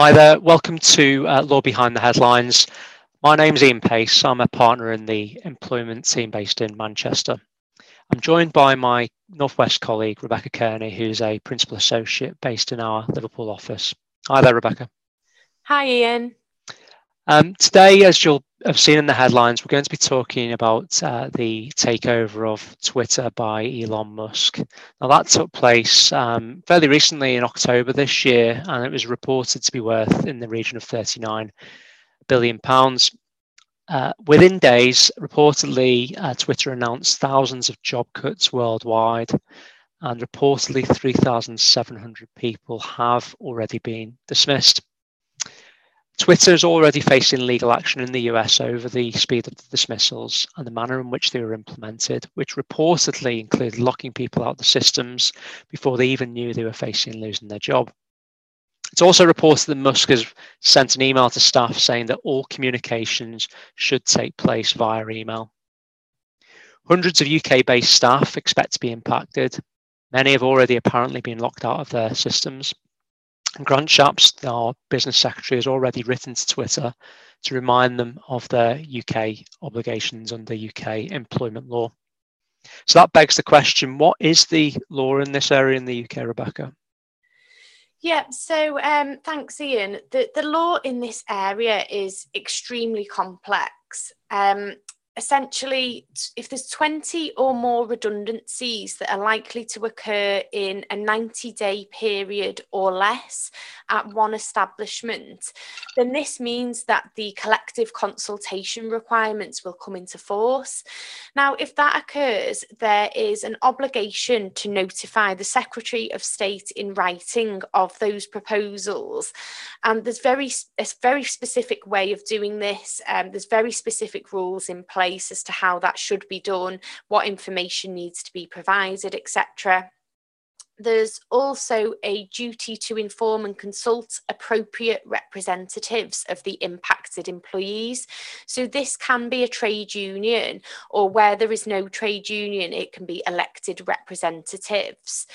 Hi there, welcome to uh, Law Behind the Headlines. My name is Ian Pace. I'm a partner in the employment team based in Manchester. I'm joined by my Northwest colleague, Rebecca Kearney, who's a principal associate based in our Liverpool office. Hi there, Rebecca. Hi, Ian. Um, today, as you'll have seen in the headlines, we're going to be talking about uh, the takeover of Twitter by Elon Musk. Now, that took place um, fairly recently in October this year, and it was reported to be worth in the region of 39 billion pounds. Uh, within days, reportedly, uh, Twitter announced thousands of job cuts worldwide, and reportedly 3,700 people have already been dismissed. Twitter is already facing legal action in the US over the speed of the dismissals and the manner in which they were implemented, which reportedly included locking people out of the systems before they even knew they were facing losing their job. It's also reported that Musk has sent an email to staff saying that all communications should take place via email. Hundreds of UK based staff expect to be impacted. Many have already apparently been locked out of their systems. Grant Shapps, our business secretary, has already written to Twitter to remind them of their UK obligations under UK employment law. So that begs the question what is the law in this area in the UK, Rebecca? Yeah, so um, thanks, Ian. The, the law in this area is extremely complex. Um, essentially, if there's 20 or more redundancies that are likely to occur in a 90 day period or less at one establishment, then this means that the collective consultation requirements will come into force. Now, if that occurs, there is an obligation to notify the Secretary of State in writing of those proposals. And there's very a very specific way of doing this. Um, there's very specific rules in place as to how that should be done, what information needs to be provided, etc. There's also a duty to inform and consult appropriate representatives of the impacted employees. So, this can be a trade union, or where there is no trade union, it can be elected representatives.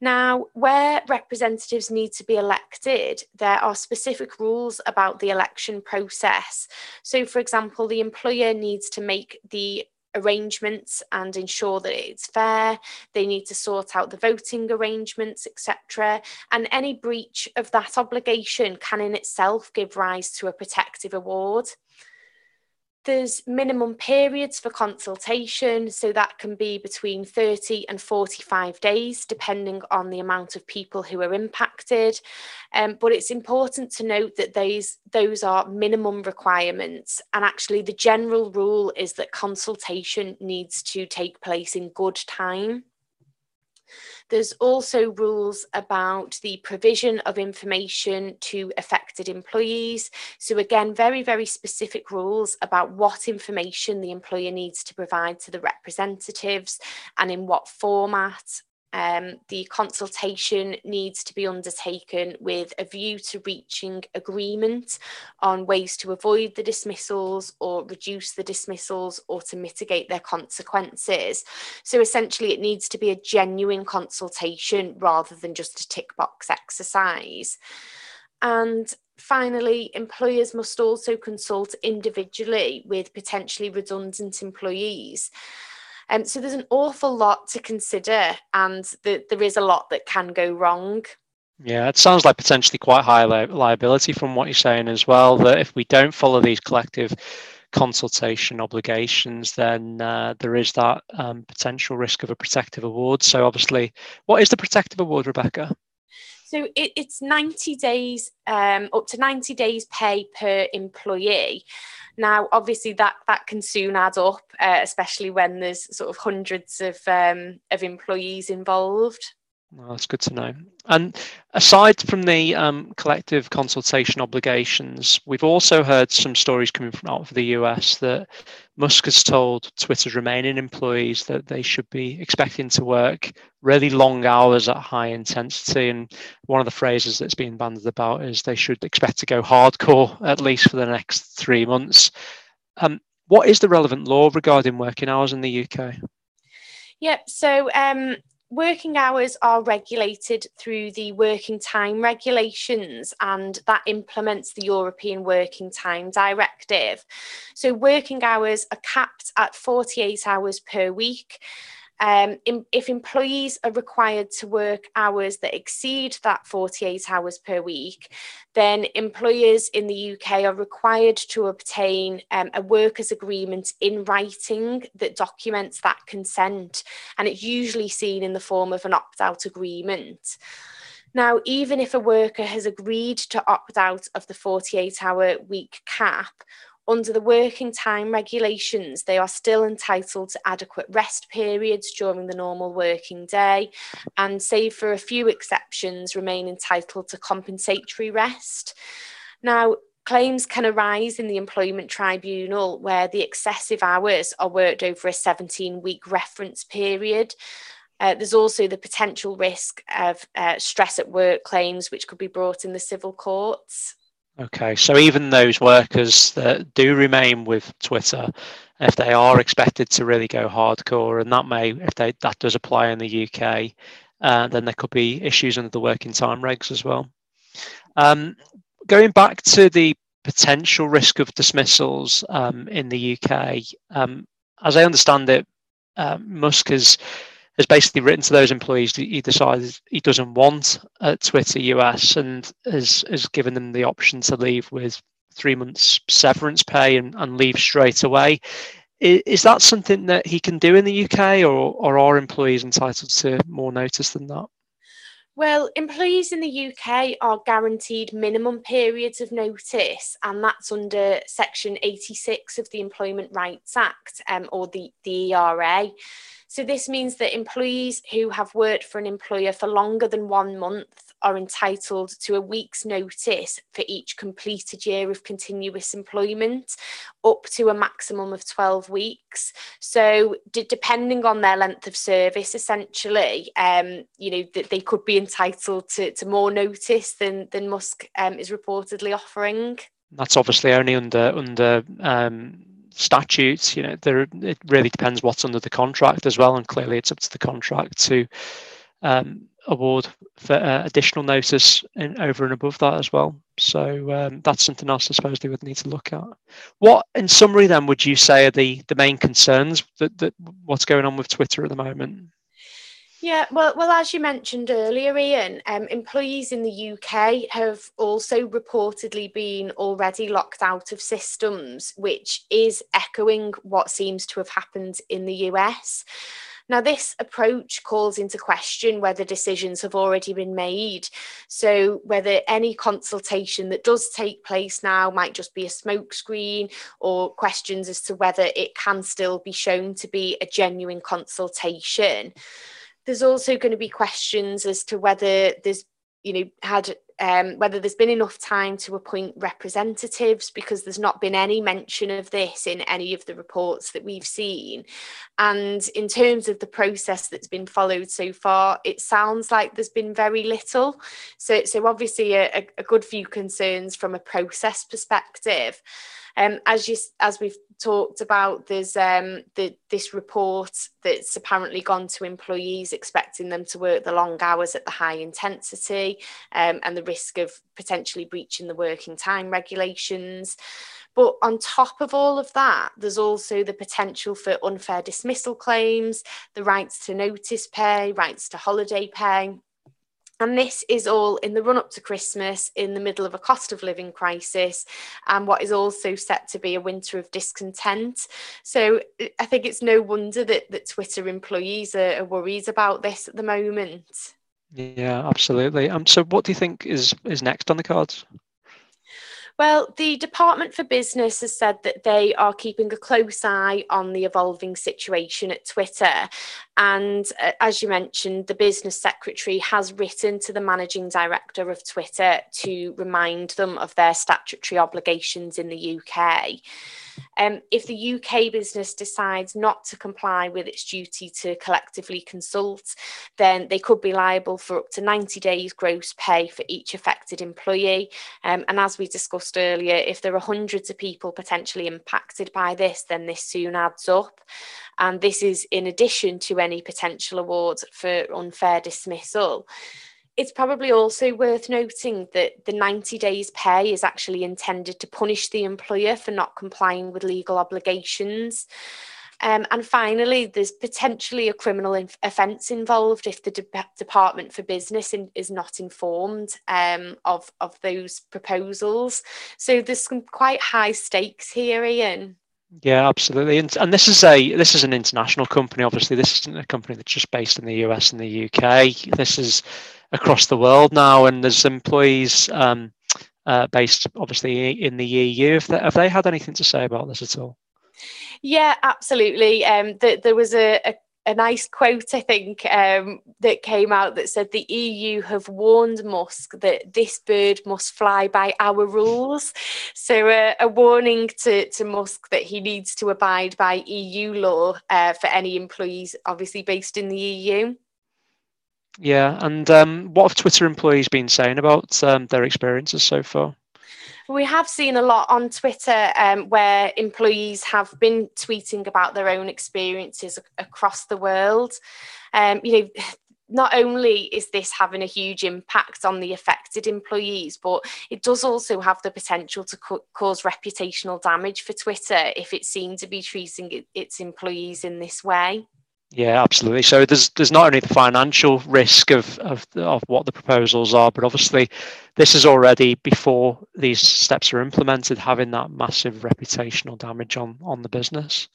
Now, where representatives need to be elected, there are specific rules about the election process. So, for example, the employer needs to make the arrangements and ensure that it's fair. They need to sort out the voting arrangements, etc. And any breach of that obligation can in itself give rise to a protective award. There's minimum periods for consultation, so that can be between 30 and 45 days, depending on the amount of people who are impacted. Um, but it's important to note that those, those are minimum requirements, and actually, the general rule is that consultation needs to take place in good time. There's also rules about the provision of information to affected employees. So, again, very, very specific rules about what information the employer needs to provide to the representatives and in what format um, the consultation needs to be undertaken with a view to reaching agreement on ways to avoid the dismissals or reduce the dismissals or to mitigate their consequences. So essentially, it needs to be a genuine consultation rather than just a tick box exercise. And finally, employers must also consult individually with potentially redundant employees. Um, so there's an awful lot to consider, and the, there is a lot that can go wrong. Yeah, it sounds like potentially quite high li- liability from what you're saying as well. That if we don't follow these collective consultation obligations, then uh, there is that um, potential risk of a protective award. So, obviously, what is the protective award, Rebecca? So it, it's 90 days, um, up to 90 days pay per employee. Now, obviously, that that can soon add up, uh, especially when there's sort of hundreds of um, of employees involved. Well, that's good to know. And aside from the um, collective consultation obligations, we've also heard some stories coming from out of the US that Musk has told Twitter's remaining employees that they should be expecting to work really long hours at high intensity. And one of the phrases that's being bandied about is they should expect to go hardcore at least for the next three months. Um, what is the relevant law regarding working hours in the UK? Yep. So um, working hours are regulated through the working time regulations, and that implements the European Working Time Directive. So, working hours are capped at 48 hours per week. Um, in, if employees are required to work hours that exceed that 48 hours per week, then employers in the UK are required to obtain um, a workers' agreement in writing that documents that consent. And it's usually seen in the form of an opt out agreement. Now, even if a worker has agreed to opt out of the 48 hour week cap, under the working time regulations, they are still entitled to adequate rest periods during the normal working day, and save for a few exceptions, remain entitled to compensatory rest. Now, claims can arise in the employment tribunal where the excessive hours are worked over a 17 week reference period. Uh, there's also the potential risk of uh, stress at work claims, which could be brought in the civil courts. Okay, so even those workers that do remain with Twitter, if they are expected to really go hardcore, and that may, if they that does apply in the UK, uh, then there could be issues under the working time regs as well. Um, going back to the potential risk of dismissals um, in the UK, um, as I understand it, uh, Musk has has basically written to those employees that he decides he doesn't want at Twitter US and has, has given them the option to leave with three months severance pay and, and leave straight away. Is, is that something that he can do in the UK or, or are employees entitled to more notice than that? Well, employees in the UK are guaranteed minimum periods of notice, and that's under Section 86 of the Employment Rights Act um, or the, the ERA. So, this means that employees who have worked for an employer for longer than one month are entitled to a week's notice for each completed year of continuous employment, up to a maximum of 12 weeks. So, d- depending on their length of service, essentially, um, you know, they could be entitled to, to more notice than, than Musk um, is reportedly offering. That's obviously only under under um, statutes. You know, there it really depends what's under the contract as well, and clearly it's up to the contract to um, award for uh, additional notice in, over and above that as well. So um, that's something else I suppose they would need to look at. What, in summary, then, would you say are the the main concerns that, that what's going on with Twitter at the moment? Yeah, well, well, as you mentioned earlier, Ian, um, employees in the UK have also reportedly been already locked out of systems, which is echoing what seems to have happened in the US. Now, this approach calls into question whether decisions have already been made. So, whether any consultation that does take place now might just be a smokescreen, or questions as to whether it can still be shown to be a genuine consultation there's also going to be questions as to whether there's you know had um, whether there's been enough time to appoint representatives because there's not been any mention of this in any of the reports that we've seen. And in terms of the process that's been followed so far, it sounds like there's been very little. So, so obviously a, a good few concerns from a process perspective. Um, as you as we've talked about, there's um, the, this report that's apparently gone to employees, expecting them to work the long hours at the high intensity, um, and the risk of potentially breaching the working time regulations. But on top of all of that, there's also the potential for unfair dismissal claims, the rights to notice pay, rights to holiday pay, and this is all in the run up to Christmas, in the middle of a cost of living crisis, and what is also set to be a winter of discontent. So I think it's no wonder that, that Twitter employees are, are worried about this at the moment. Yeah, absolutely. Um, so what do you think is is next on the cards? Well, the Department for Business has said that they are keeping a close eye on the evolving situation at Twitter. And uh, as you mentioned, the business secretary has written to the managing director of Twitter to remind them of their statutory obligations in the UK. Um, if the UK business decides not to comply with its duty to collectively consult, then they could be liable for up to 90 days gross pay for each affected employee. Um, and as we discussed earlier, if there are hundreds of people potentially impacted by this, then this soon adds up. And this is in addition to any potential awards for unfair dismissal. It's probably also worth noting that the 90 days pay is actually intended to punish the employer for not complying with legal obligations. Um, and finally, there's potentially a criminal inf- offence involved if the De- Department for Business in- is not informed um, of, of those proposals. So there's some quite high stakes here, Ian. Yeah, absolutely. And and this is a this is an international company. Obviously, this isn't a company that's just based in the US and the UK. This is across the world now, and there's employees um, uh, based obviously in the EU. Have they, have they had anything to say about this at all? Yeah, absolutely. Um, the, there was a, a, a, nice quote, I think, um, that came out that said the EU have warned Musk that this bird must fly by our rules. So, uh, a warning to, to Musk that he needs to abide by EU law uh, for any employees, obviously based in the EU. Yeah, and um, what have Twitter employees been saying about um, their experiences so far? We have seen a lot on Twitter um, where employees have been tweeting about their own experiences across the world. Um, you know, not only is this having a huge impact on the affected employees, but it does also have the potential to co- cause reputational damage for Twitter if it seems to be treating its employees in this way. Yeah, absolutely. So there's there's not only the financial risk of of, of what the proposals are, but obviously this is already before these steps are implemented having that massive reputational damage on on the business.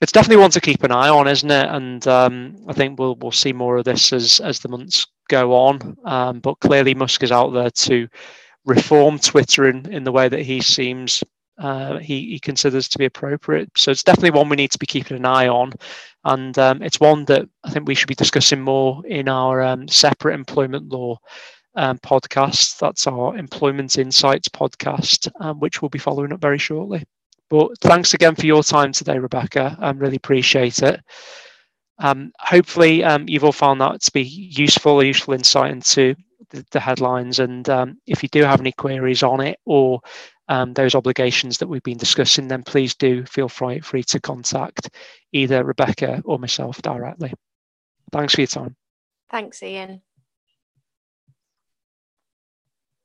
It's definitely one to keep an eye on, isn't it? And um, I think we'll we'll see more of this as as the months go on. Um, but clearly, Musk is out there to reform Twitter in in the way that he seems uh, he, he, considers to be appropriate. So it's definitely one we need to be keeping an eye on. And um, it's one that I think we should be discussing more in our um, separate employment law um, podcast. That's our Employment Insights podcast, um, which we'll be following up very shortly. But thanks again for your time today, Rebecca. I really appreciate it. Um, hopefully, um, you've all found that to be useful, a useful insight into the, the headlines. And if you do have any queries on it or um, those obligations that we've been discussing, then please do feel free, free to contact either Rebecca or myself directly. Thanks for your time. Thanks, Ian.